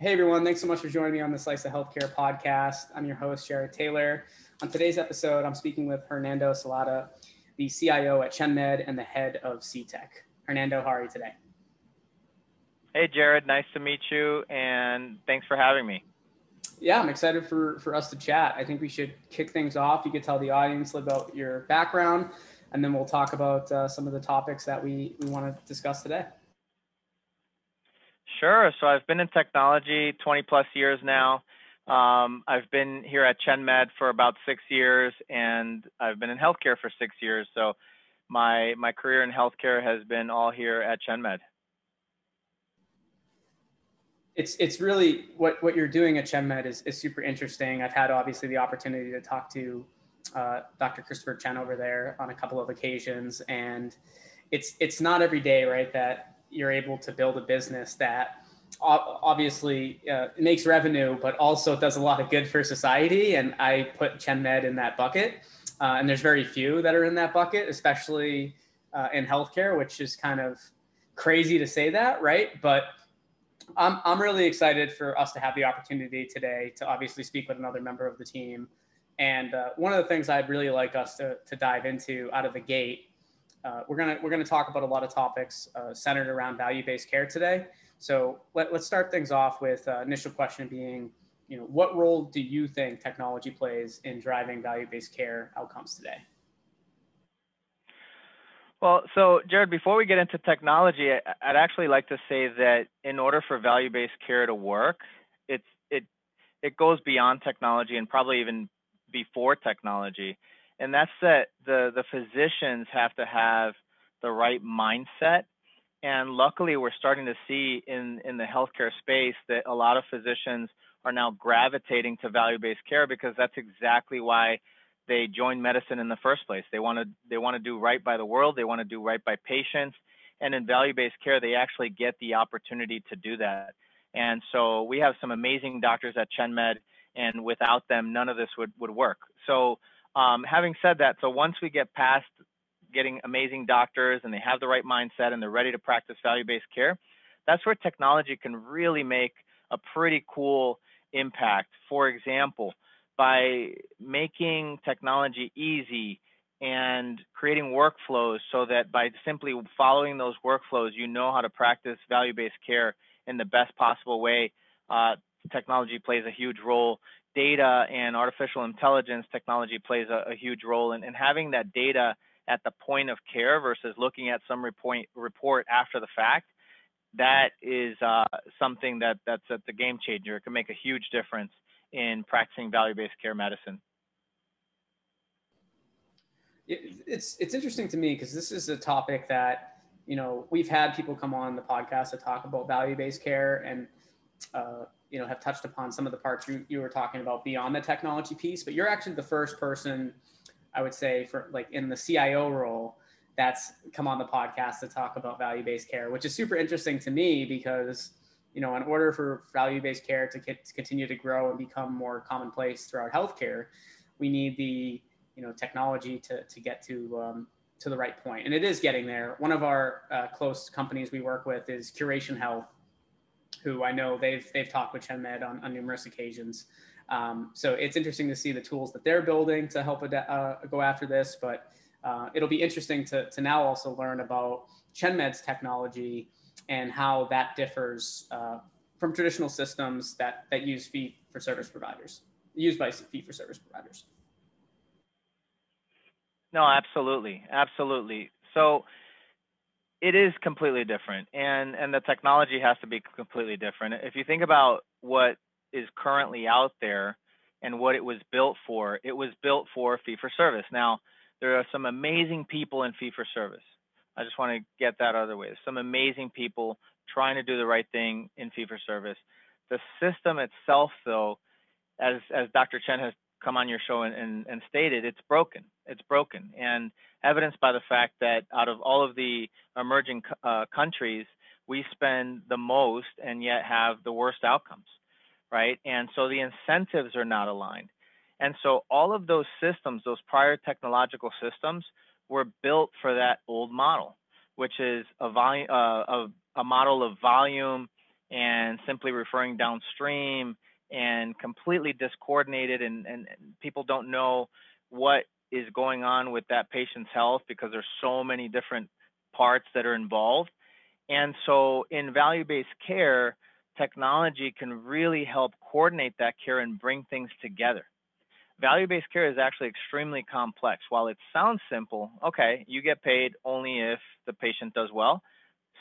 Hey everyone, thanks so much for joining me on the Slice of Healthcare podcast. I'm your host, Jared Taylor. On today's episode, I'm speaking with Hernando Celada, the CIO at ChenMed and the head of CTech. Hernando, how are you today? Hey Jared, nice to meet you and thanks for having me. Yeah, I'm excited for, for us to chat. I think we should kick things off. You could tell the audience about your background, and then we'll talk about uh, some of the topics that we, we want to discuss today. Sure. So I've been in technology 20 plus years now. Um, I've been here at ChenMed for about six years, and I've been in healthcare for six years. So my my career in healthcare has been all here at ChenMed. It's it's really what what you're doing at ChenMed is is super interesting. I've had obviously the opportunity to talk to uh, Dr. Christopher Chen over there on a couple of occasions, and it's it's not every day, right, that you're able to build a business that obviously uh, makes revenue, but also does a lot of good for society. And I put ChenMed in that bucket. Uh, and there's very few that are in that bucket, especially uh, in healthcare, which is kind of crazy to say that, right? But I'm, I'm really excited for us to have the opportunity today to obviously speak with another member of the team. And uh, one of the things I'd really like us to, to dive into out of the gate uh, we're gonna we're gonna talk about a lot of topics uh, centered around value-based care today. So let, let's start things off with uh, initial question being, you know, what role do you think technology plays in driving value-based care outcomes today? Well, so Jared, before we get into technology, I'd actually like to say that in order for value-based care to work, it's it it goes beyond technology and probably even before technology and that's that the the physicians have to have the right mindset. And luckily we're starting to see in in the healthcare space that a lot of physicians are now gravitating to value-based care because that's exactly why they joined medicine in the first place. They want to they want to do right by the world. They want to do right by patients. And in value-based care they actually get the opportunity to do that. And so we have some amazing doctors at chenmed and without them none of this would would work. So um, having said that, so once we get past getting amazing doctors and they have the right mindset and they're ready to practice value-based care, that's where technology can really make a pretty cool impact. For example, by making technology easy and creating workflows so that by simply following those workflows, you know how to practice value-based care in the best possible way. Uh, technology plays a huge role. Data and artificial intelligence technology plays a, a huge role in, in, having that data at the point of care versus looking at some report, report after the fact. That is uh, something that that's a, the game changer. It can make a huge difference in practicing value-based care medicine. It's it's interesting to me because this is a topic that you know we've had people come on the podcast to talk about value-based care and uh, you know have touched upon some of the parts you, you were talking about beyond the technology piece but you're actually the first person i would say for like in the cio role that's come on the podcast to talk about value-based care which is super interesting to me because you know in order for value-based care to, get, to continue to grow and become more commonplace throughout healthcare we need the you know technology to, to get to um, to the right point. And it is getting there. One of our uh, close companies we work with is curation health who I know they've they've talked with ChenMed on, on numerous occasions. Um, so it's interesting to see the tools that they're building to help uh, go after this. But uh, it'll be interesting to, to now also learn about ChenMed's technology and how that differs uh, from traditional systems that that use fee for service providers, used by fee for service providers. No, absolutely, absolutely. So it is completely different and and the technology has to be completely different. If you think about what is currently out there and what it was built for it was built for fee for service. Now there are some amazing people in fee for service. I just want to get that the way. Some amazing people trying to do the right thing in fee for service. The system itself though as as dr chen has come on your show and, and, and stated it's broken it's broken and evidenced by the fact that out of all of the emerging uh, countries, we spend the most and yet have the worst outcomes, right? And so the incentives are not aligned. And so all of those systems, those prior technological systems, were built for that old model, which is a, uh, a, a model of volume and simply referring downstream and completely discoordinated and, and, people don't know what is going on with that patient's health because there's so many different parts that are involved. And so in value-based care, technology can really help coordinate that care and bring things together. Value-based care is actually extremely complex. While it sounds simple, okay, you get paid only if the patient does well.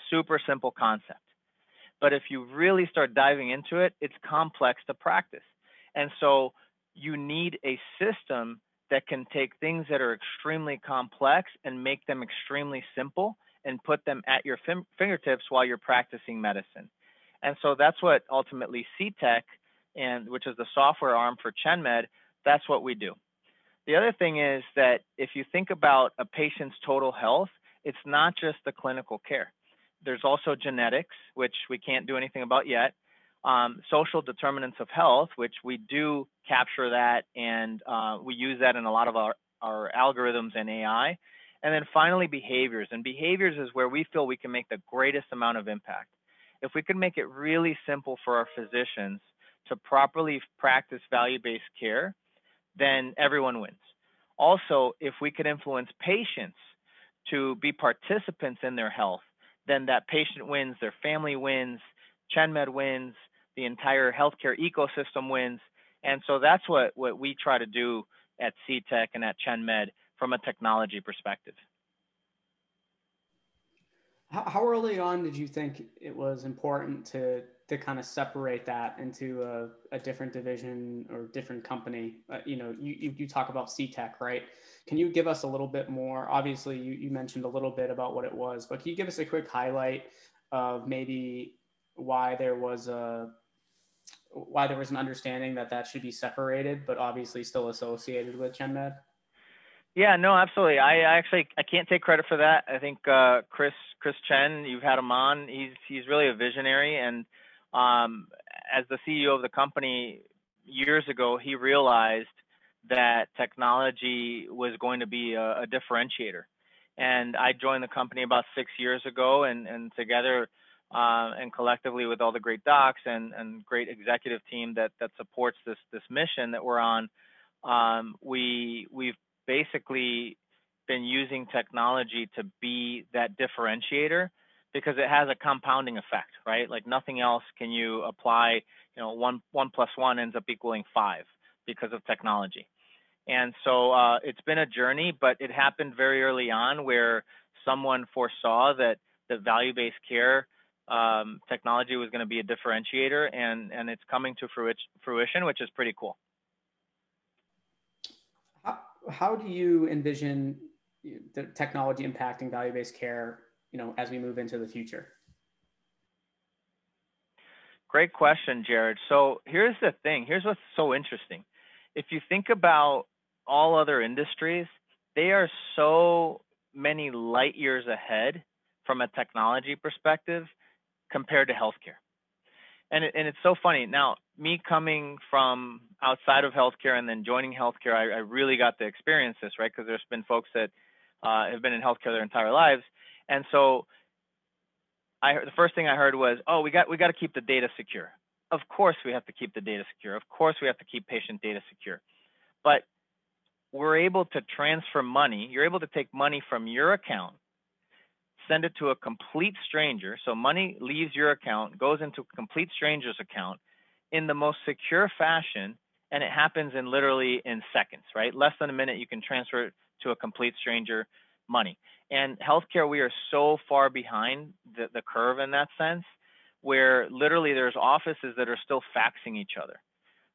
Super simple concept. But if you really start diving into it, it's complex to practice. And so you need a system that can take things that are extremely complex and make them extremely simple and put them at your fingertips while you're practicing medicine. And so that's what ultimately CTech, and which is the software arm for ChenMed, that's what we do. The other thing is that if you think about a patient's total health, it's not just the clinical care. There's also genetics, which we can't do anything about yet. Um, social determinants of health, which we do capture that, and uh, we use that in a lot of our, our algorithms and AI. And then finally, behaviors. And behaviors is where we feel we can make the greatest amount of impact. If we can make it really simple for our physicians to properly practice value based care, then everyone wins. Also, if we could influence patients to be participants in their health, then that patient wins, their family wins, ChenMed wins, the entire healthcare ecosystem wins. And so that's what, what we try to do at CTech and at ChenMed from a technology perspective. How, how early on did you think it was important to to kind of separate that into a, a different division or different company? Uh, you know, you, you, you talk about CTech, right? Can you give us a little bit more? Obviously, you, you mentioned a little bit about what it was, but can you give us a quick highlight of maybe why there was a why there was an understanding that that should be separated, but obviously still associated with ChenMed? Yeah, no, absolutely. I, I actually I can't take credit for that. I think uh, Chris Chris Chen, you've had him on. He's he's really a visionary, and um, as the CEO of the company years ago, he realized that technology was going to be a, a differentiator. And I joined the company about six years ago, and and together uh, and collectively with all the great docs and and great executive team that that supports this this mission that we're on, um, we we've basically been using technology to be that differentiator because it has a compounding effect, right? Like nothing else can you apply, you know, one one plus one ends up equaling five because of technology. And so uh, it's been a journey, but it happened very early on where someone foresaw that the value-based care um, technology was going to be a differentiator, and and it's coming to fruition, which is pretty cool how do you envision the technology impacting value-based care, you know, as we move into the future? Great question, Jared. So here's the thing. Here's what's so interesting. If you think about all other industries, they are so many light years ahead from a technology perspective compared to healthcare and it, and it's so funny now me coming from outside of healthcare and then joining healthcare i, I really got to experience this right because there's been folks that uh, have been in healthcare their entire lives and so i the first thing i heard was oh we got we got to keep the data secure of course we have to keep the data secure of course we have to keep patient data secure but we're able to transfer money you're able to take money from your account send it to a complete stranger. So money leaves your account, goes into a complete stranger's account in the most secure fashion, and it happens in literally in seconds, right? Less than a minute, you can transfer to a complete stranger money. And healthcare, we are so far behind the, the curve in that sense, where literally there's offices that are still faxing each other,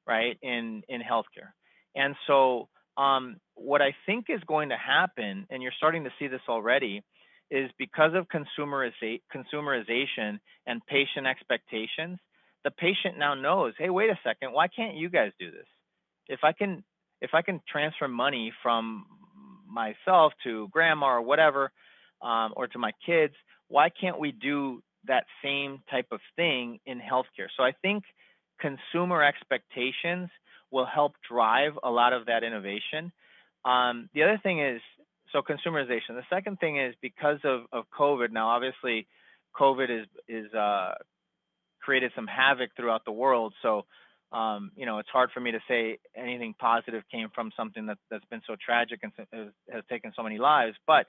right? In in healthcare, and so um, what I think is going to happen, and you're starting to see this already, is because of consumerization and patient expectations, the patient now knows, hey, wait a second, why can't you guys do this? If I can if I can transfer money from myself to grandma or whatever, um, or to my kids, why can't we do that same type of thing in healthcare? So I think consumer expectations will help drive a lot of that innovation. Um, the other thing is so consumerization. The second thing is because of, of COVID. Now, obviously, COVID is is uh, created some havoc throughout the world. So, um, you know, it's hard for me to say anything positive came from something that, that's been so tragic and has, has taken so many lives. But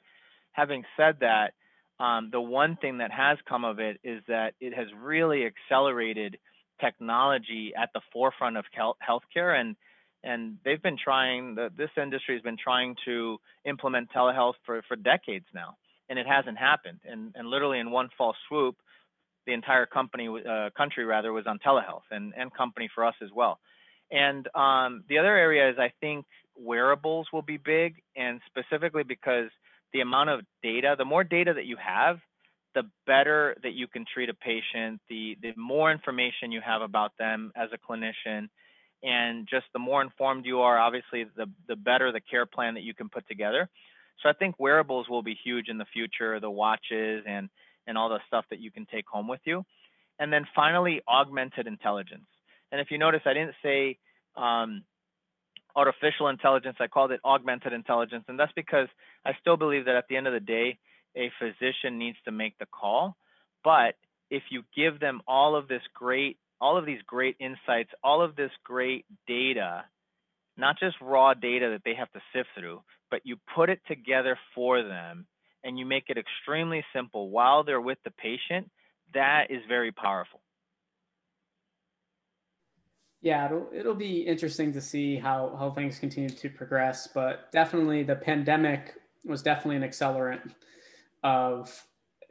having said that, um, the one thing that has come of it is that it has really accelerated technology at the forefront of healthcare and and they've been trying the, this industry has been trying to implement telehealth for, for decades now and it hasn't happened and, and literally in one fall swoop the entire company uh, country rather was on telehealth and, and company for us as well and um, the other area is i think wearables will be big and specifically because the amount of data the more data that you have the better that you can treat a patient, the, the more information you have about them as a clinician, and just the more informed you are, obviously, the, the better the care plan that you can put together. So I think wearables will be huge in the future, the watches and, and all the stuff that you can take home with you. And then finally, augmented intelligence. And if you notice, I didn't say um, artificial intelligence, I called it augmented intelligence. And that's because I still believe that at the end of the day, a physician needs to make the call. But if you give them all of this great, all of these great insights, all of this great data, not just raw data that they have to sift through, but you put it together for them and you make it extremely simple while they're with the patient, that is very powerful. Yeah, it'll, it'll be interesting to see how, how things continue to progress, but definitely the pandemic was definitely an accelerant of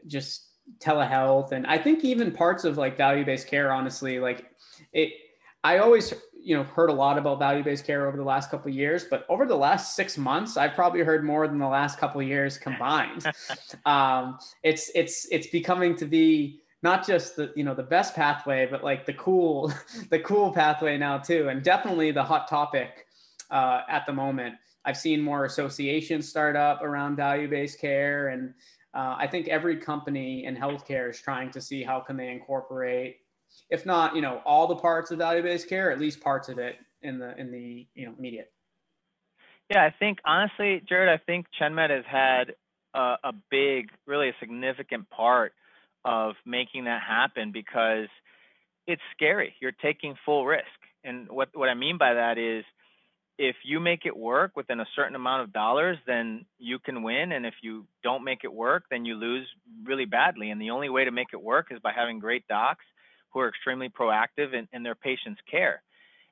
just telehealth and i think even parts of like value-based care honestly like it i always you know heard a lot about value-based care over the last couple of years but over the last six months i've probably heard more than the last couple of years combined. Um, it's it's it's becoming to be not just the you know the best pathway but like the cool the cool pathway now too and definitely the hot topic uh, at the moment. I've seen more associations start up around value-based care and uh, I think every company in healthcare is trying to see how can they incorporate, if not, you know, all the parts of value-based care, at least parts of it in the in the you know immediate. Yeah, I think honestly, Jared, I think ChenMed has had a, a big, really a significant part of making that happen because it's scary. You're taking full risk, and what what I mean by that is if you make it work within a certain amount of dollars, then you can win. And if you don't make it work, then you lose really badly. And the only way to make it work is by having great docs who are extremely proactive in, in their patients' care.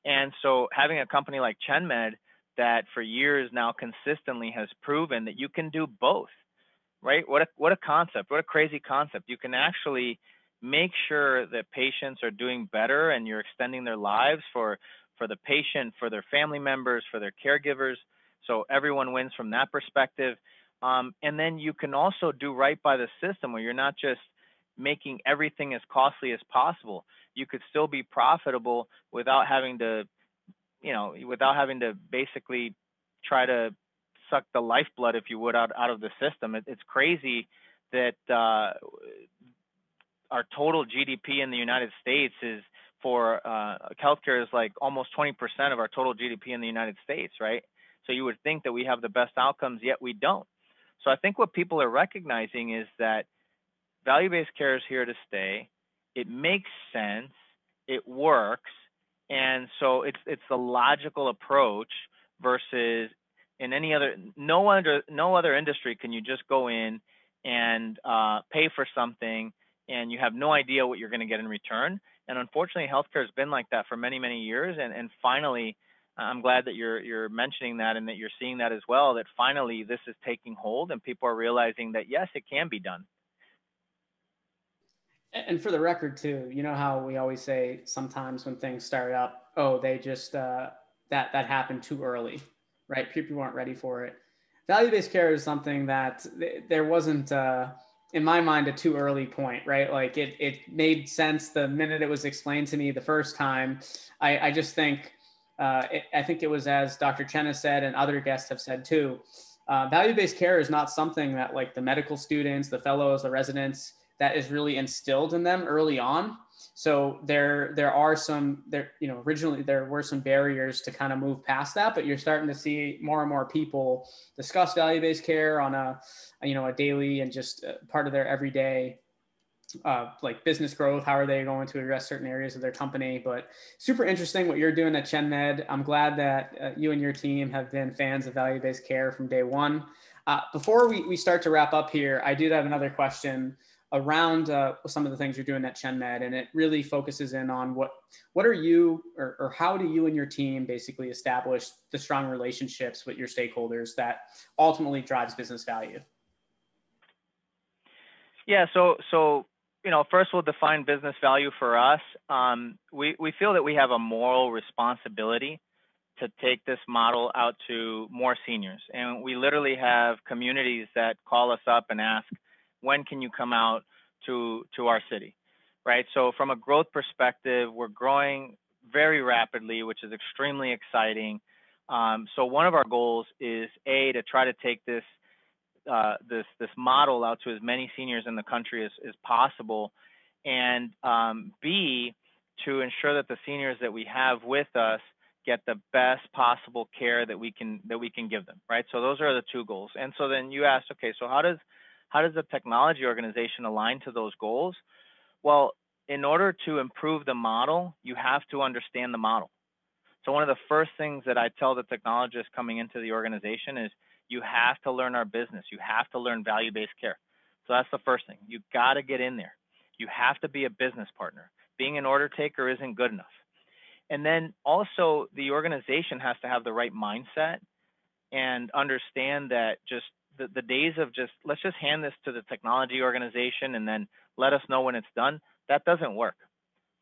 And so having a company like ChenMed that for years now consistently has proven that you can do both, right? What a, what a concept, what a crazy concept. You can actually make sure that patients are doing better and you're extending their lives for for the patient, for their family members, for their caregivers. So everyone wins from that perspective. Um, and then you can also do right by the system where you're not just making everything as costly as possible. You could still be profitable without having to, you know, without having to basically try to suck the lifeblood, if you would, out, out of the system. It, it's crazy that uh, our total GDP in the United States is for uh, healthcare is like almost 20% of our total GDP in the United States, right? So you would think that we have the best outcomes, yet we don't. So I think what people are recognizing is that value-based care is here to stay. It makes sense. It works, and so it's it's the logical approach versus in any other no other no other industry can you just go in and uh, pay for something and you have no idea what you're going to get in return. And unfortunately, healthcare has been like that for many, many years. And, and finally, I'm glad that you're you're mentioning that and that you're seeing that as well. That finally this is taking hold and people are realizing that yes, it can be done. And for the record, too, you know how we always say sometimes when things start up, oh, they just uh, that that happened too early, right? People weren't ready for it. Value-based care is something that there wasn't. Uh, in my mind a too early point right like it it made sense the minute it was explained to me the first time i i just think uh, it, i think it was as dr chen has said and other guests have said too uh, value-based care is not something that like the medical students the fellows the residents that is really instilled in them early on so there there are some there you know originally there were some barriers to kind of move past that but you're starting to see more and more people discuss value-based care on a you know a daily and just part of their everyday uh, like business growth. How are they going to address certain areas of their company? But super interesting what you're doing at ChenMed. I'm glad that uh, you and your team have been fans of value based care from day one. Uh, before we, we start to wrap up here, I do have another question around uh, some of the things you're doing at ChenMed, and it really focuses in on what what are you or, or how do you and your team basically establish the strong relationships with your stakeholders that ultimately drives business value. Yeah, so so you know, first we'll define business value for us. Um, we we feel that we have a moral responsibility to take this model out to more seniors, and we literally have communities that call us up and ask when can you come out to to our city, right? So from a growth perspective, we're growing very rapidly, which is extremely exciting. Um, so one of our goals is a to try to take this uh, this this model out to as many seniors in the country as, as possible, and um, b to ensure that the seniors that we have with us get the best possible care that we can that we can give them right so those are the two goals and so then you asked okay so how does how does the technology organization align to those goals? Well, in order to improve the model, you have to understand the model. So one of the first things that I tell the technologists coming into the organization is you have to learn our business. You have to learn value-based care. So that's the first thing. You got to get in there. You have to be a business partner. Being an order taker isn't good enough. And then also the organization has to have the right mindset and understand that just the, the days of just let's just hand this to the technology organization and then let us know when it's done that doesn't work.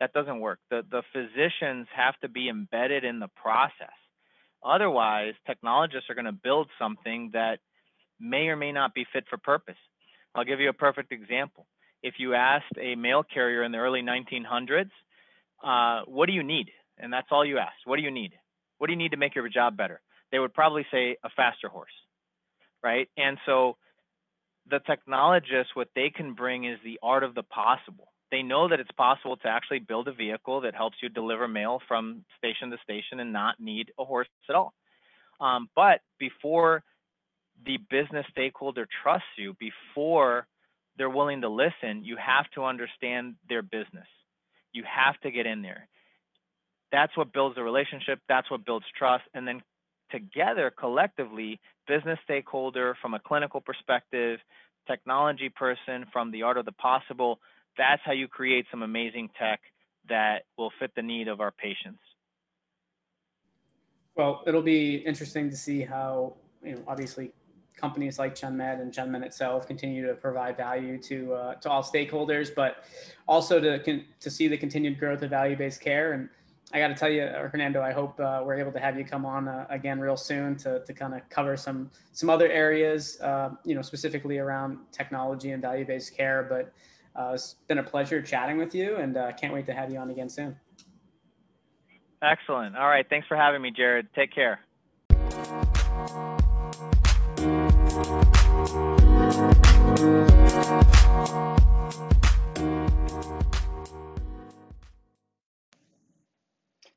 That doesn't work. The the physicians have to be embedded in the process. Otherwise technologists are going to build something that may or may not be fit for purpose. I'll give you a perfect example. If you asked a mail carrier in the early 1900s uh, what do you need? And that's all you asked. What do you need? What do you need to make your job better? They would probably say a faster horse right? And so the technologists, what they can bring is the art of the possible. They know that it's possible to actually build a vehicle that helps you deliver mail from station to station and not need a horse at all. Um, but before the business stakeholder trusts you, before they're willing to listen, you have to understand their business. You have to get in there. That's what builds the relationship. That's what builds trust. And then together, collectively, business stakeholder from a clinical perspective, technology person from the art of the possible, that's how you create some amazing tech that will fit the need of our patients. Well, it'll be interesting to see how, you know, obviously companies like ChenMed and ChenMed itself continue to provide value to uh, to all stakeholders, but also to to see the continued growth of value-based care and I got to tell you, Hernando, I hope uh, we're able to have you come on uh, again real soon to, to kind of cover some some other areas, uh, you know, specifically around technology and value based care. But uh, it's been a pleasure chatting with you, and uh, can't wait to have you on again soon. Excellent. All right. Thanks for having me, Jared. Take care.